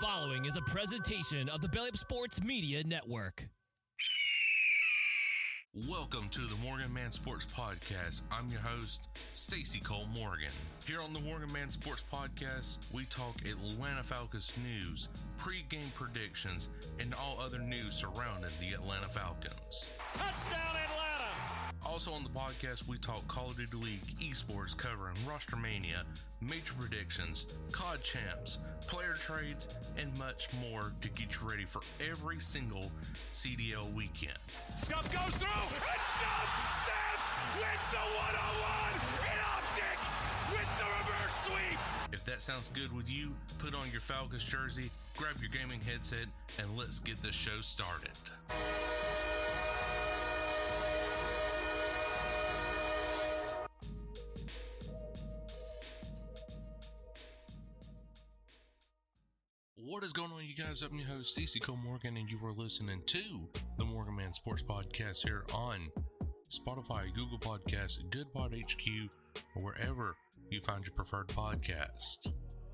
following is a presentation of the Belly Up Sports Media Network. Welcome to the Morgan Man Sports Podcast. I'm your host, Stacy Cole Morgan. Here on the Morgan Man Sports Podcast, we talk Atlanta Falcons news, pre-game predictions, and all other news surrounding the Atlanta Falcons. Touchdown Atlanta! Also on the podcast, we talk Call of Duty League, esports, covering roster mania, major predictions, COD champs, player trades, and much more to get you ready for every single CDL weekend. Goes through, and wins the one-on-one in optic with the reverse sweep. If that sounds good with you, put on your Falcons jersey, grab your gaming headset, and let's get the show started. Guys? I'm your host, Stacy Cole Morgan, and you are listening to the Morgan Man Sports Podcast here on Spotify, Google Podcasts, Goodbod HQ, or wherever you find your preferred podcast.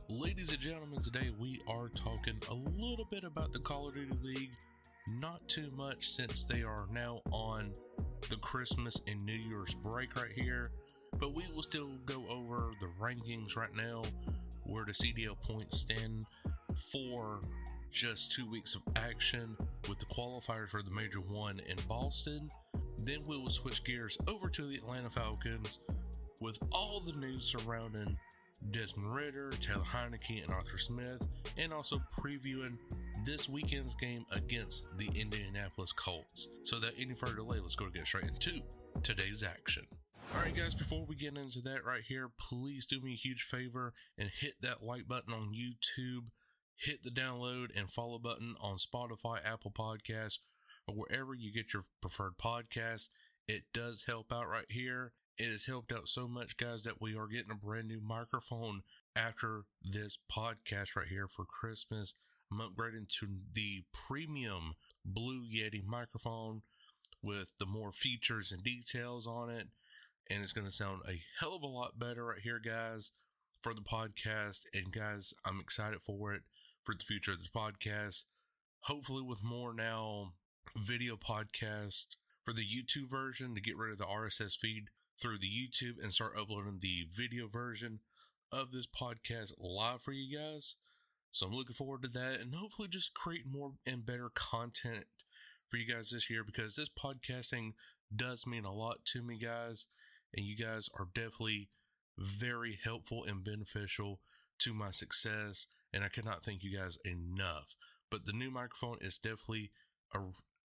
Ladies and gentlemen, today we are talking a little bit about the Call of Duty League. Not too much since they are now on the Christmas and New Year's break right here, but we will still go over the rankings right now, where the CDL points stand for just two weeks of action with the qualifiers for the Major One in Boston. Then we will switch gears over to the Atlanta Falcons with all the news surrounding Desmond Ridder, Taylor Heinicke, and Arthur Smith, and also previewing this weekend's game against the Indianapolis Colts. So, without any further delay, let's go get straight into today's action. Alright, guys, before we get into that right here, please do me a huge favor and hit that like button on YouTube hit the download and follow button on Spotify, Apple Podcasts, or wherever you get your preferred podcast. It does help out right here. It has helped out so much, guys, that we are getting a brand new microphone after this podcast right here for Christmas. I'm upgrading to the premium Blue Yeti microphone with the more features and details on it. And it's going to sound a hell of a lot better right here, guys, for the podcast. And guys, I'm excited for it for the future of this podcast. Hopefully, with more now video podcast for the YouTube version to get rid of the RSS feed through the YouTube and start uploading the video version of this podcast live for you guys. So I'm looking forward to that and hopefully just create more and better content for you guys this year because this podcasting does mean a lot to me, guys. And you guys are definitely very helpful and beneficial to my success and I cannot thank you guys enough. But the new microphone is definitely a,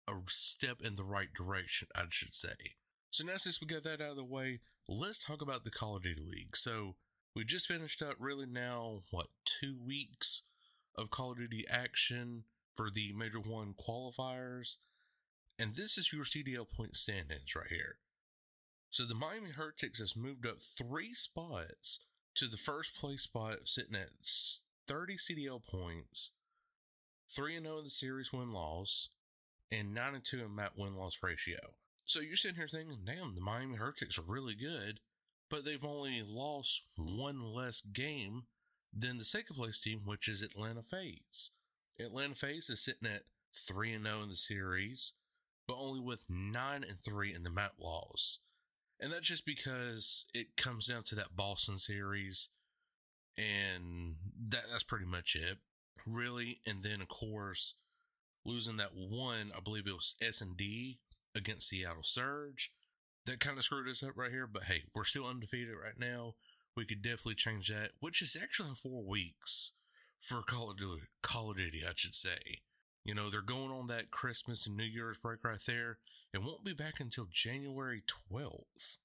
a step in the right direction, I should say. So now, since we got that out of the way, let's talk about the Call of Duty League. So we just finished up really now, what, two weeks of Call of Duty action for the Major 1 qualifiers. And this is your CDL point standings right here. So the Miami Heretics has moved up three spots to the first place spot, sitting at 30 CDL points, 3 0 in the series win loss, and 9 2 in map win loss ratio. So you're sitting here thinking, damn, the Miami Heretics are really good, but they've only lost one less game than the second place team, which is Atlanta FaZe. Atlanta FaZe is sitting at 3 0 in the series, but only with 9 and 3 in the map loss. And that's just because it comes down to that Boston series and that that's pretty much it, really. And then of course, losing that one, I believe it was S and D against Seattle Surge. That kind of screwed us up right here, but hey, we're still undefeated right now. We could definitely change that, which is actually in four weeks for Call of Duty, Call of Duty, I should say. You know, they're going on that Christmas and New Year's break right there and won't be back until January 12th,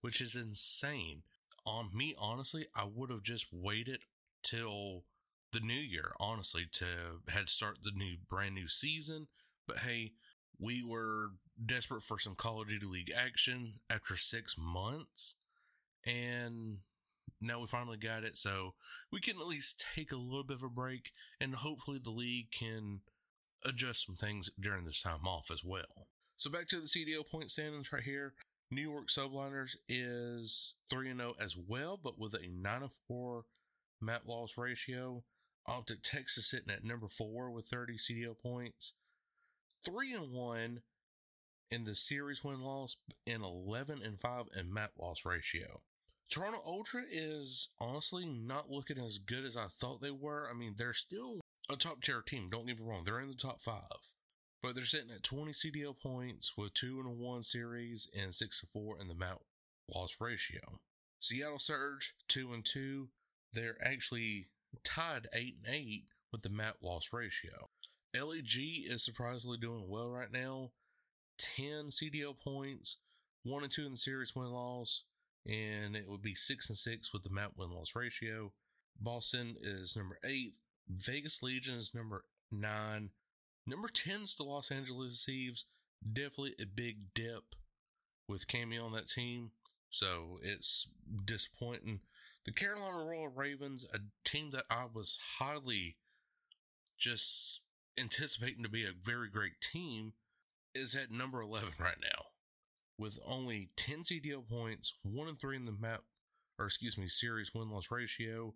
which is insane on me, honestly, I would have just waited till the new year, honestly, to head start the new brand new season. But hey, we were desperate for some Call of Duty League action after six months, and now we finally got it. So we can at least take a little bit of a break, and hopefully the league can adjust some things during this time off as well. So back to the CDL point standings right here. New York Subliners is 3 0 as well, but with a 9 4 map loss ratio. Optic Texas sitting at number four with 30 CDL points. Three and one in the series win loss and 11 and 5 in map loss ratio. Toronto Ultra is honestly not looking as good as I thought they were. I mean, they're still a top tier team, don't get me wrong. They're in the top five. But they're sitting at 20 CDL points with 2 and 1 series and 6 and 4 in the map loss ratio. Seattle Surge 2 and 2. They're actually tied 8 and 8 with the map loss ratio. LEG is surprisingly doing well right now. 10 CDL points, 1 and 2 in the series win loss, and it would be 6 and 6 with the map win loss ratio. Boston is number 8. Vegas Legion is number 9. Number 10 is the Los Angeles Thieves. Definitely a big dip with Cameo on that team. So it's disappointing. The Carolina Royal Ravens, a team that I was highly just anticipating to be a very great team, is at number 11 right now with only 10 CDL points, 1 and 3 in the map, or excuse me, series win loss ratio,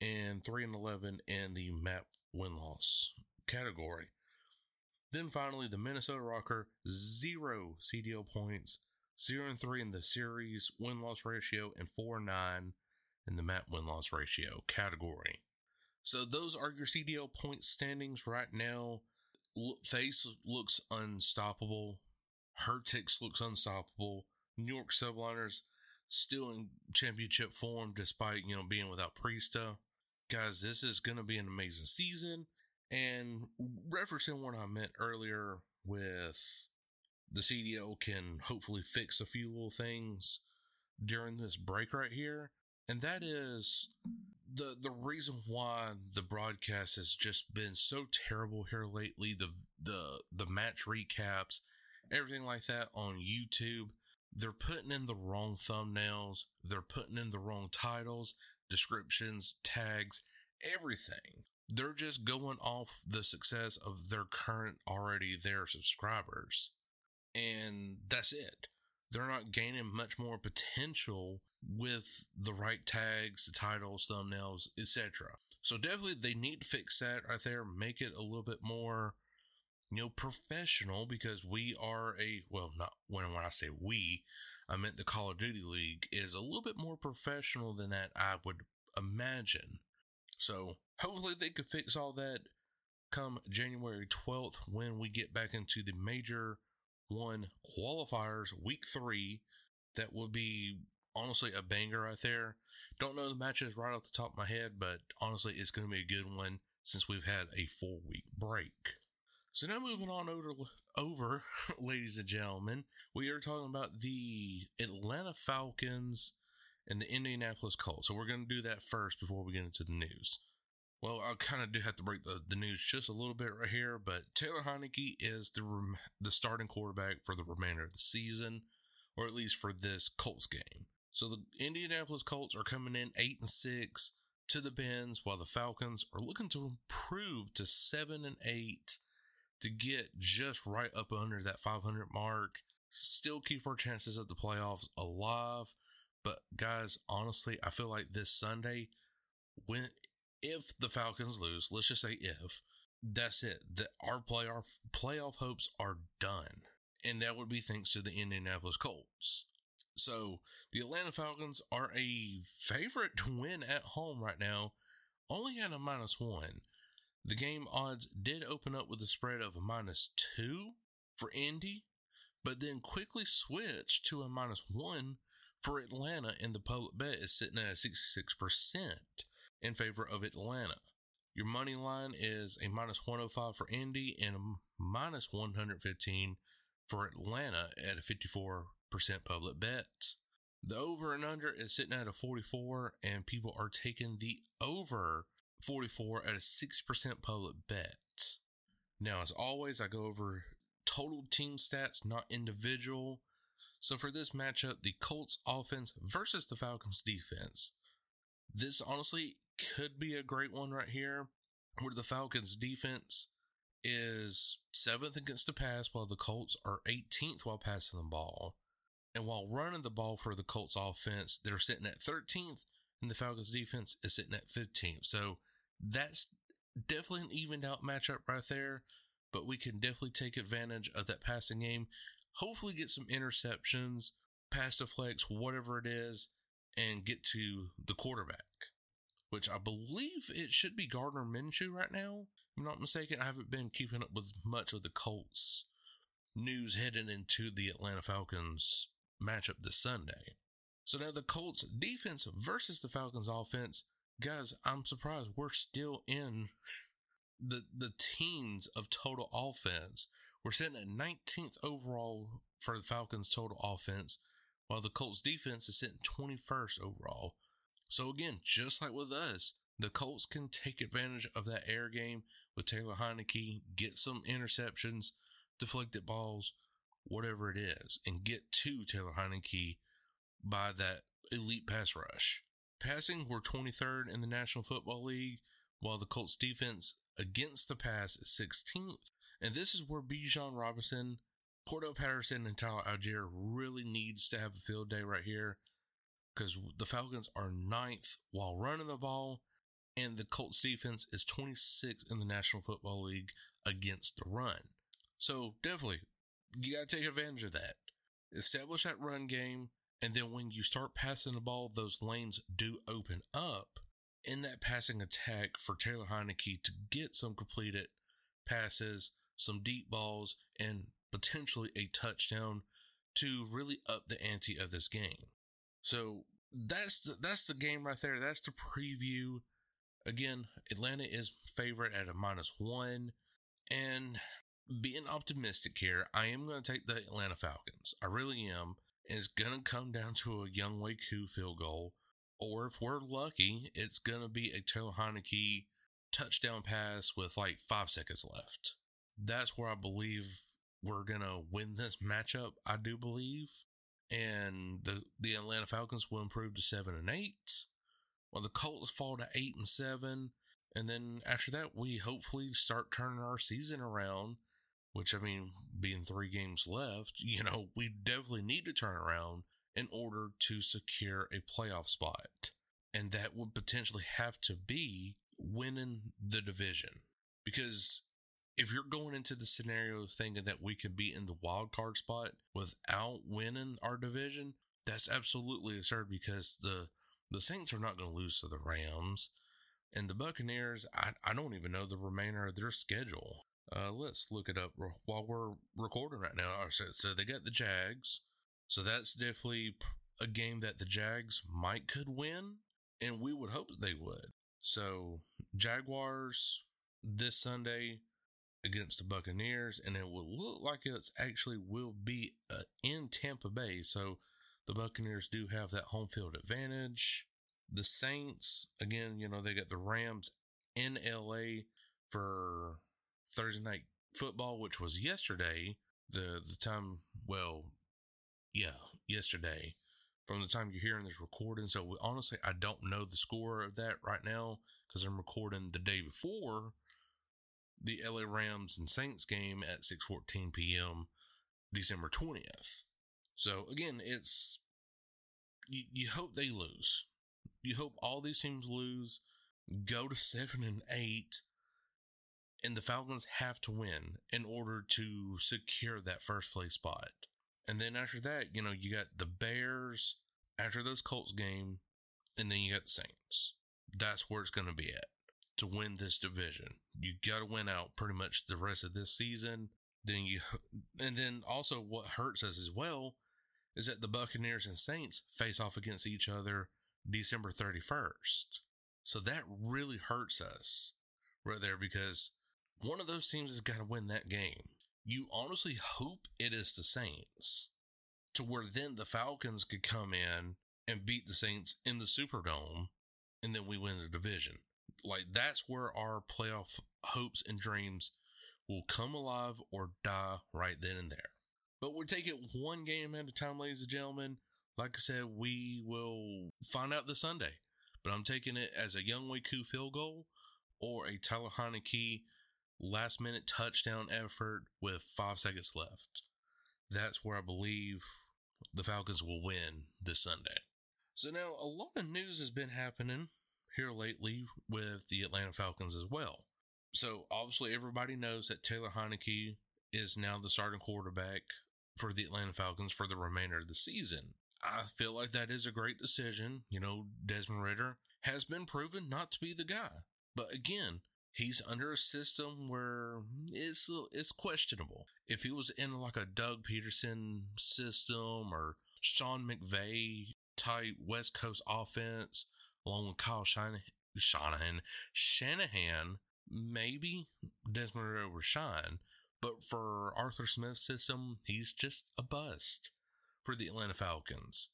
and 3 and 11 in the map win loss category. Then finally, the Minnesota ROKKR, 0 CDL points, 0 and 3 in the series win loss ratio, and 4 and 9 in the map win loss ratio category. So those are your CDL point standings right now. FaZe looks unstoppable. Heretics looks unstoppable. New York Subliners still in championship form despite, you know, being without Priesta. Guys, this is going to be an amazing season. And referencing what I meant earlier with the CDL can hopefully fix a few little things during this break right here. And that is the the reason why the broadcast has just been so terrible here lately. The the the match recaps, everything like that on YouTube. They're putting in the wrong thumbnails. They're putting in the wrong titles, descriptions, tags, everything. They're just going off the success of their current already there subscribers. And that's it. They're not gaining much more potential with the right tags, the titles, thumbnails, etc. So definitely they need to fix that right there, make it a little bit more you know professional because we are a well not when when I say we, I meant the Call of Duty League is a little bit more professional than that I would imagine. So hopefully they could fix all that come January 12th when we get back into the major one qualifiers week three. That would be honestly a banger right there. Don't know the matches right off the top of my head, but honestly, it's going to be a good one since we've had a four week break. So now moving on over, over, ladies and gentlemen, we are talking about the Atlanta Falcons and the Indianapolis Colts. So we're going to do that first before we get into the news. Well, I kind of do have to break the, the news just a little bit right here, but Taylor Heinicke is the the starting quarterback for the remainder of the season, or at least for this Colts game. So the Indianapolis Colts are coming in eight and six to the bins, while the Falcons are looking to improve to seven and eight to get just right up under that 500 mark. Still keep our chances at the playoffs alive. But guys, honestly, I feel like this Sunday, when if the Falcons lose, let's just say if, that's it. That our playoff playoff hopes are done. And that would be thanks to the Indianapolis Colts. So the Atlanta Falcons are a favorite to win at home right now, only at a minus one. The game odds did open up with a spread of a minus two for Indy, but then quickly switched to a minus one for Atlanta, and the public bet is sitting at 66% in favor of Atlanta. Your money line is a minus 105 for Indy and a minus 115 for Atlanta at a 54 percent public bets. The over and under is sitting at a 44, and people are taking the over 44 at a 6% public bet. Now, as always, I go over total team stats, not individual. So for this matchup, the Colts offense versus the Falcons defense. This honestly could be a great one right here, where the Falcons defense is seventh against the pass, while the Colts are 18th while passing the ball. And while running the ball for the Colts offense, they're sitting at 13th, and the Falcons defense is sitting at 15th. So that's definitely an evened out matchup right there. But we can definitely take advantage of that passing game. Hopefully, get some interceptions, pass deflects, whatever it is, and get to the quarterback, which I believe it should be Gardner Minshew right now. I'm not mistaken. I haven't been keeping up with much of the Colts news heading into the Atlanta Falcons matchup this Sunday. So now the Colts defense versus the Falcons offense. Guys, I'm surprised we're still in the the teens of total offense. We're sitting at 19th overall for the Falcons total offense, while the Colts defense is sitting 21st overall. So again, just like with us, the Colts can take advantage of that air game with Taylor Heinicke, get some interceptions, deflected balls, whatever it is, and get to Taylor Heinicke by that elite pass rush. Passing, we're 23rd in the National Football League, while the Colts defense against the pass is 16th. And this is where Bijan Robinson, Cordarrelle Patterson, and Tyler Allgeier really needs to have a field day right here because the Falcons are ninth while running the ball, and the Colts defense is 26th in the National Football League against the run. So definitely, you got to take advantage of that. Establish that run game, and then when you start passing the ball, those lanes do open up in that passing attack for Taylor Heinicke to get some completed passes, some deep balls, and potentially a touchdown to really up the ante of this game. So that's the, that's the game right there. That's the preview. Again, Atlanta is favorite at a minus one, and being optimistic here, I am going to take the Atlanta Falcons. I really am. And it's going to come down to a Younghoe Koo field goal. Or if we're lucky, it's going to be a Taylor Heinicke touchdown pass with like five seconds left. That's where I believe we're going to win this matchup. I do believe. And the, the Atlanta Falcons will improve to seven and eight. While the Colts fall to eight and seven. And then after that, we hopefully start turning our season around which I mean, being three games left, you know, we definitely need to turn around in order to secure a playoff spot. And that would potentially have to be winning the division. Because if you're going into the scenario thinking that we could be in the wild card spot without winning our division, that's absolutely absurd because the the Saints are not going to lose to the Rams. And the Buccaneers, I, I don't even know the remainder of their schedule. Uh, let's look it up while we're recording right now. So, so they got the Jags. So that's definitely a game that the Jags might could win, and we would hope that they would. So Jaguars this Sunday against the Buccaneers, and it will look like it's actually will be uh, in Tampa Bay. So the Buccaneers do have that home field advantage. The Saints, again, you know, they got the Rams in LA for Thursday night football, which was yesterday. The the time, well, yeah, yesterday. From the time you're hearing this recording, so honestly, I don't know the score of that right now because I'm recording the day before the LA Rams and Saints game at 6:14 p.m. December 20th. So again, it's you, you hope they lose. You hope all these teams lose, go to seven and eight, and the Falcons have to win in order to secure that first place spot. And then after that, you know, you got the Bears after those Colts game, and then you got the Saints. That's where it's going to be at to win this division. You got to win out pretty much the rest of this season. Then you, and then also what hurts us as well is that the Buccaneers and Saints face off against each other December 31st. So that really hurts us right there because one of those teams has got to win that game. You honestly hope it is the Saints to where then the Falcons could come in and beat the Saints in the Superdome and then we win the division. Like that's where our playoff hopes and dreams will come alive or die right then and there. But we're taking one game at a time, ladies and gentlemen. Like I said, we will find out this Sunday. But I'm taking it as a Young Koo field goal or a Tyler Heinicke last minute touchdown effort with five seconds left. That's where I believe the Falcons will win this Sunday. So now a lot of news has been happening here lately with the Atlanta Falcons as well. So obviously everybody knows that Taylor Heinicke is now the starting quarterback for the Atlanta Falcons for the remainder of the season. I feel like that is a great decision. You know, Desmond Ridder has been proven not to be the guy. But again, he's under a system where it's it's questionable. If he was in like a Doug Pederson system or Sean McVay type West Coast offense, along with Kyle Shanahan, Shanahan, maybe Desmond Ridder would shine. But for Arthur Smith's system, he's just a bust for the Atlanta Falcons.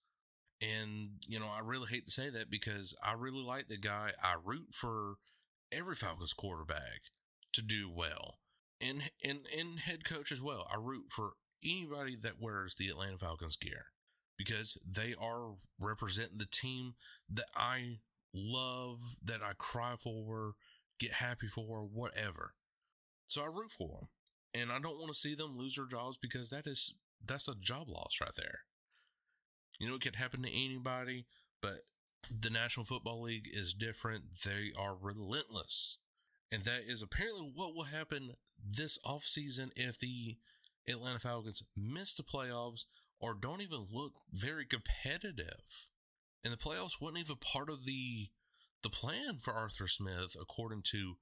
And, you know, I really hate to say that because I really like the guy. I root for every Falcons quarterback to do well. And, and, and head coach as well. I root for anybody that wears the Atlanta Falcons gear because they are representing the team that I love, that I cry for, get happy for, whatever. So I root for them. And I don't want to see them lose their jobs because that is that's a job loss right there. You know, it could happen to anybody, but the National Football League is different. They are relentless. And that is apparently what will happen this offseason if the Atlanta Falcons miss the playoffs or don't even look very competitive. And the playoffs wasn't even part of the the plan for Arthur Smith, according to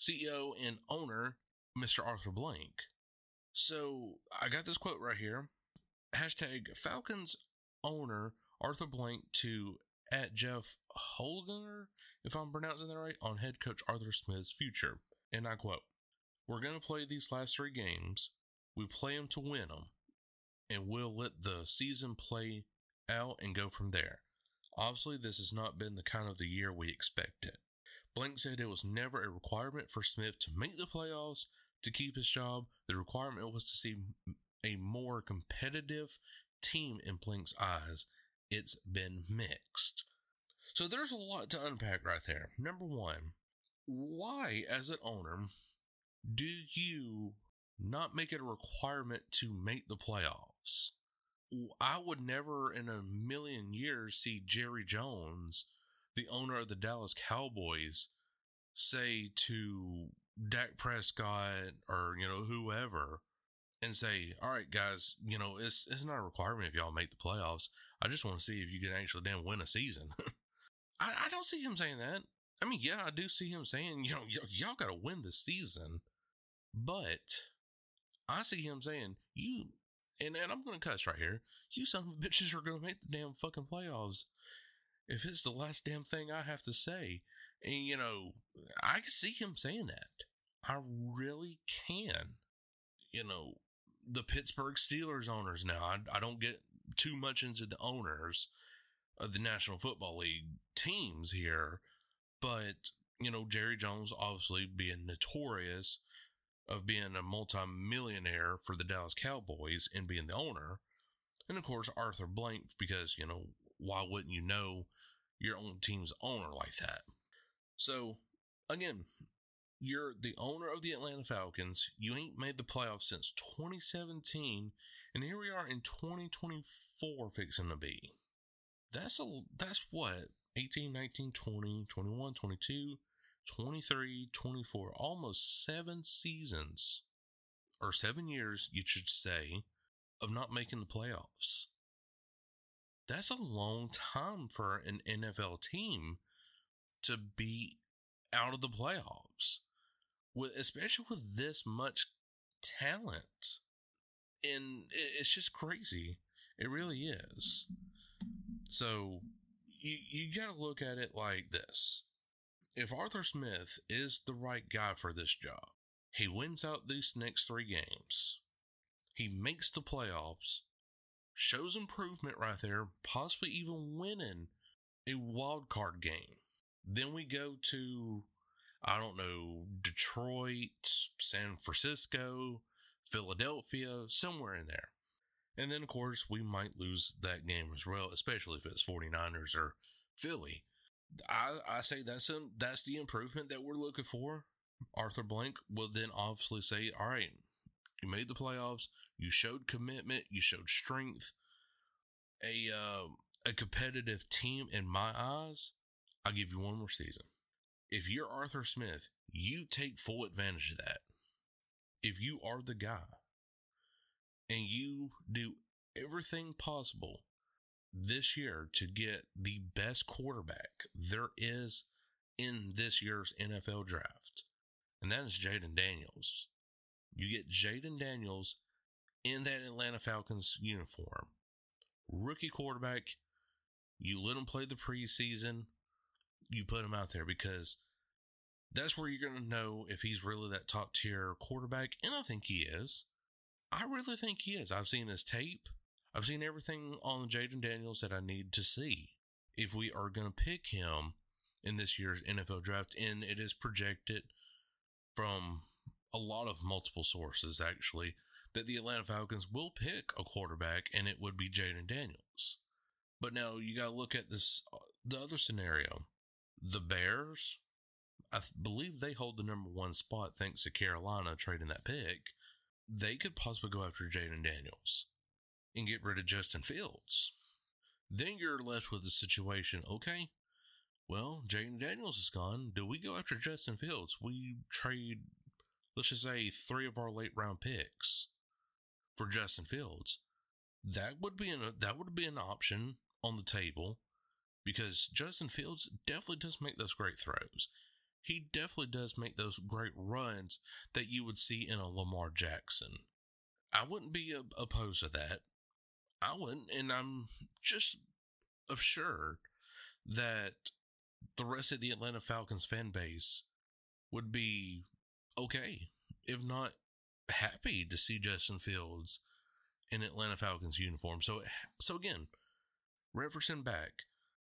CEO and owner Mr. Arthur Blank. So I got this quote right here. Hashtag Falcons owner Arthur Blank to at Jeff Holgener, if I'm pronouncing that right, on head coach Arthur Smith's future. And I quote, We're going to play these last three games. We play them to win them. And we'll let the season play out and go from there. Obviously, this has not been the kind of the year we expected. Blank said it was never a requirement for Smith to make the playoffs to keep his job. The requirement was to see a more competitive team in Blank's eyes. It's been mixed. So there's a lot to unpack right there. Number one, why, as an owner, do you not make it a requirement to make the playoffs? I would never in a million years see Jerry Jones, the owner of the Dallas Cowboys, say to Dak Prescott or, you know, whoever and say, all right, guys, you know, it's, it's not a requirement if y'all make the playoffs. I just want to see if you can actually damn win a season. I, I don't see him saying that. I mean, yeah, I do see him saying, you know, y- y'all got to win the season. But I see him saying, you and, and I'm going to cuss right here. You son of bitches are going to make the damn fucking playoffs if it's the last damn thing I have to say. And, you know, I can see him saying that. I really can. You know, the Pittsburgh Steelers owners now, I, I don't get too much into the owners of the National Football League teams here, but, you know, Jerry Jones obviously being notorious of being a multi-millionaire for the Dallas Cowboys and being the owner. And of course, Arthur Blank, because, you know, why wouldn't you know your own team's owner like that? So, again, you're the owner of the Atlanta Falcons. You ain't made the playoffs since 2017, and here we are in 2024 fixing to be. That's a that's what 18, 19, 20, 21, 22, 23, 24, almost seven seasons or seven years, you should say, of not making the playoffs. That's a long time for an NFL team to be out of the playoffs, with especially with this much talent. And it's just crazy. It really is. So you you got to look at it like this if Arthur Smith is the right guy for this job, he wins out these next three games, he makes the playoffs, shows improvement right there, possibly even winning a wild card game. Then we go to, I don't know, Detroit, San Francisco, Philadelphia, somewhere in there. And then, of course, we might lose that game as well, especially if it's 49ers or Philly. I, I say that's a, that's the improvement that we're looking for. Arthur Blank will then obviously say, all right, you made the playoffs, you showed commitment, you showed strength, a uh, a competitive team in my eyes. I'll give you one more season. If you're Arthur Smith, you take full advantage of that. If you are the guy and you do everything possible this year to get the best quarterback there is in this year's NFL draft, and that is Jayden Daniels. You get Jayden Daniels in that Atlanta Falcons uniform, rookie quarterback. You let him play the preseason. You put him out there because that's where you're going to know if he's really that top tier quarterback. And I think he is. I really think he is. I've seen his tape. I've seen everything on Jayden Daniels that I need to see if we are going to pick him in this year's NFL draft. And it is projected from a lot of multiple sources, actually, that the Atlanta Falcons will pick a quarterback and it would be Jayden Daniels. But now you got to look at this, uh, the other scenario. The Bears, I th- believe they hold the number one spot thanks to Carolina trading that pick. They could possibly go after Jayden Daniels and get rid of Justin Fields. Then you're left with the situation okay, well, Jayden Daniels is gone. Do we go after Justin Fields? We trade, let's just say, three of our late round picks for Justin Fields. That would be an that would be an option on the table because Justin Fields definitely does make those great throws. He definitely does make those great runs that you would see in a Lamar Jackson. I wouldn't be opposed to that. I wouldn't, and I'm just assured that the rest of the Atlanta Falcons fan base would be okay, if not happy to see Justin Fields in Atlanta Falcons uniform. So, so again, referencing back,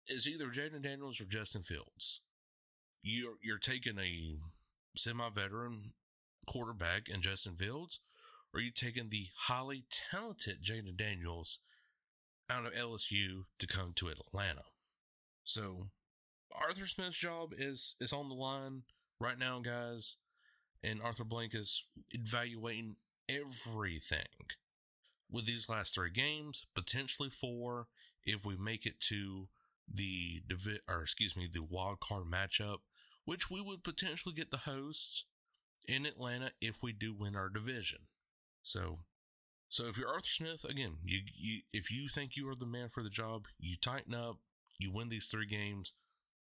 is either Jayden Daniels or Justin Fields. You're you're taking a semi-veteran quarterback in Justin Fields, or are you taking the highly talented Jayden Daniels out of LSU to come to Atlanta? So Arthur Smith's job is is on the line right now, guys, and Arthur Blank is evaluating everything with these last three games, potentially four if we make it to the divi- or excuse me, the wild card matchup, which we would potentially get the hosts in Atlanta if we do win our division. So, so if you're Arthur Smith, again, you, you if you think you are the man for the job, you tighten up, you win these three games,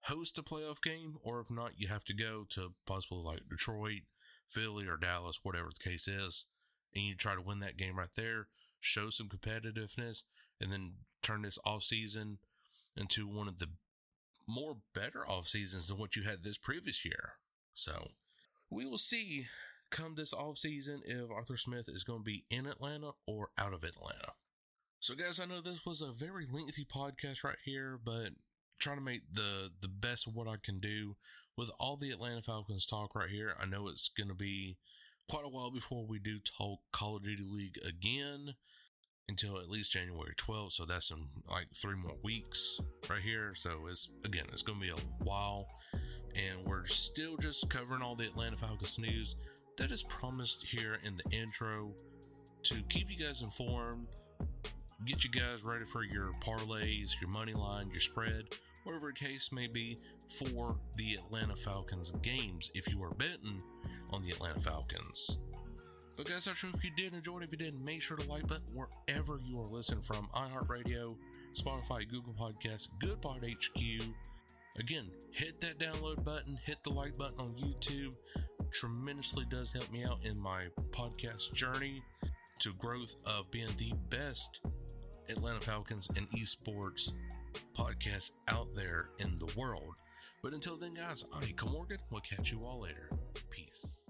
host a playoff game, or if not, you have to go to possibly like Detroit, Philly, or Dallas, whatever the case is, and you try to win that game right there, show some competitiveness, and then turn this off season into one of the more better off seasons than what you had this previous year. So we will see come this off season if Arthur Smith is going to be in Atlanta or out of Atlanta. So guys, I know this was a very lengthy podcast right here, but trying to make the the best of what I can do with all the Atlanta Falcons talk right here. I know it's going to be quite a while before we do talk Call of Duty League again until at least January 12th. So that's in like three more weeks right here. So it's again, it's going to be a while, and we're still just covering all the Atlanta Falcons news that is promised here in the intro to keep you guys informed, get you guys ready for your parlays, your money line, your spread whatever the case may be, for the Atlanta Falcons games if you are betting on the Atlanta Falcons. But guys, I sure if you did enjoy it. If you didn't, make sure to like button wherever you are listening from iHeartRadio, Spotify, Google Podcasts, Goodbod HQ. Again, hit that download button, hit the like button on YouTube. Tremendously does help me out in my podcast journey to growth of being the best Atlanta Falcons and esports podcast out there in the world. But until then, guys, I'm Morgan. We'll catch you all later. Peace.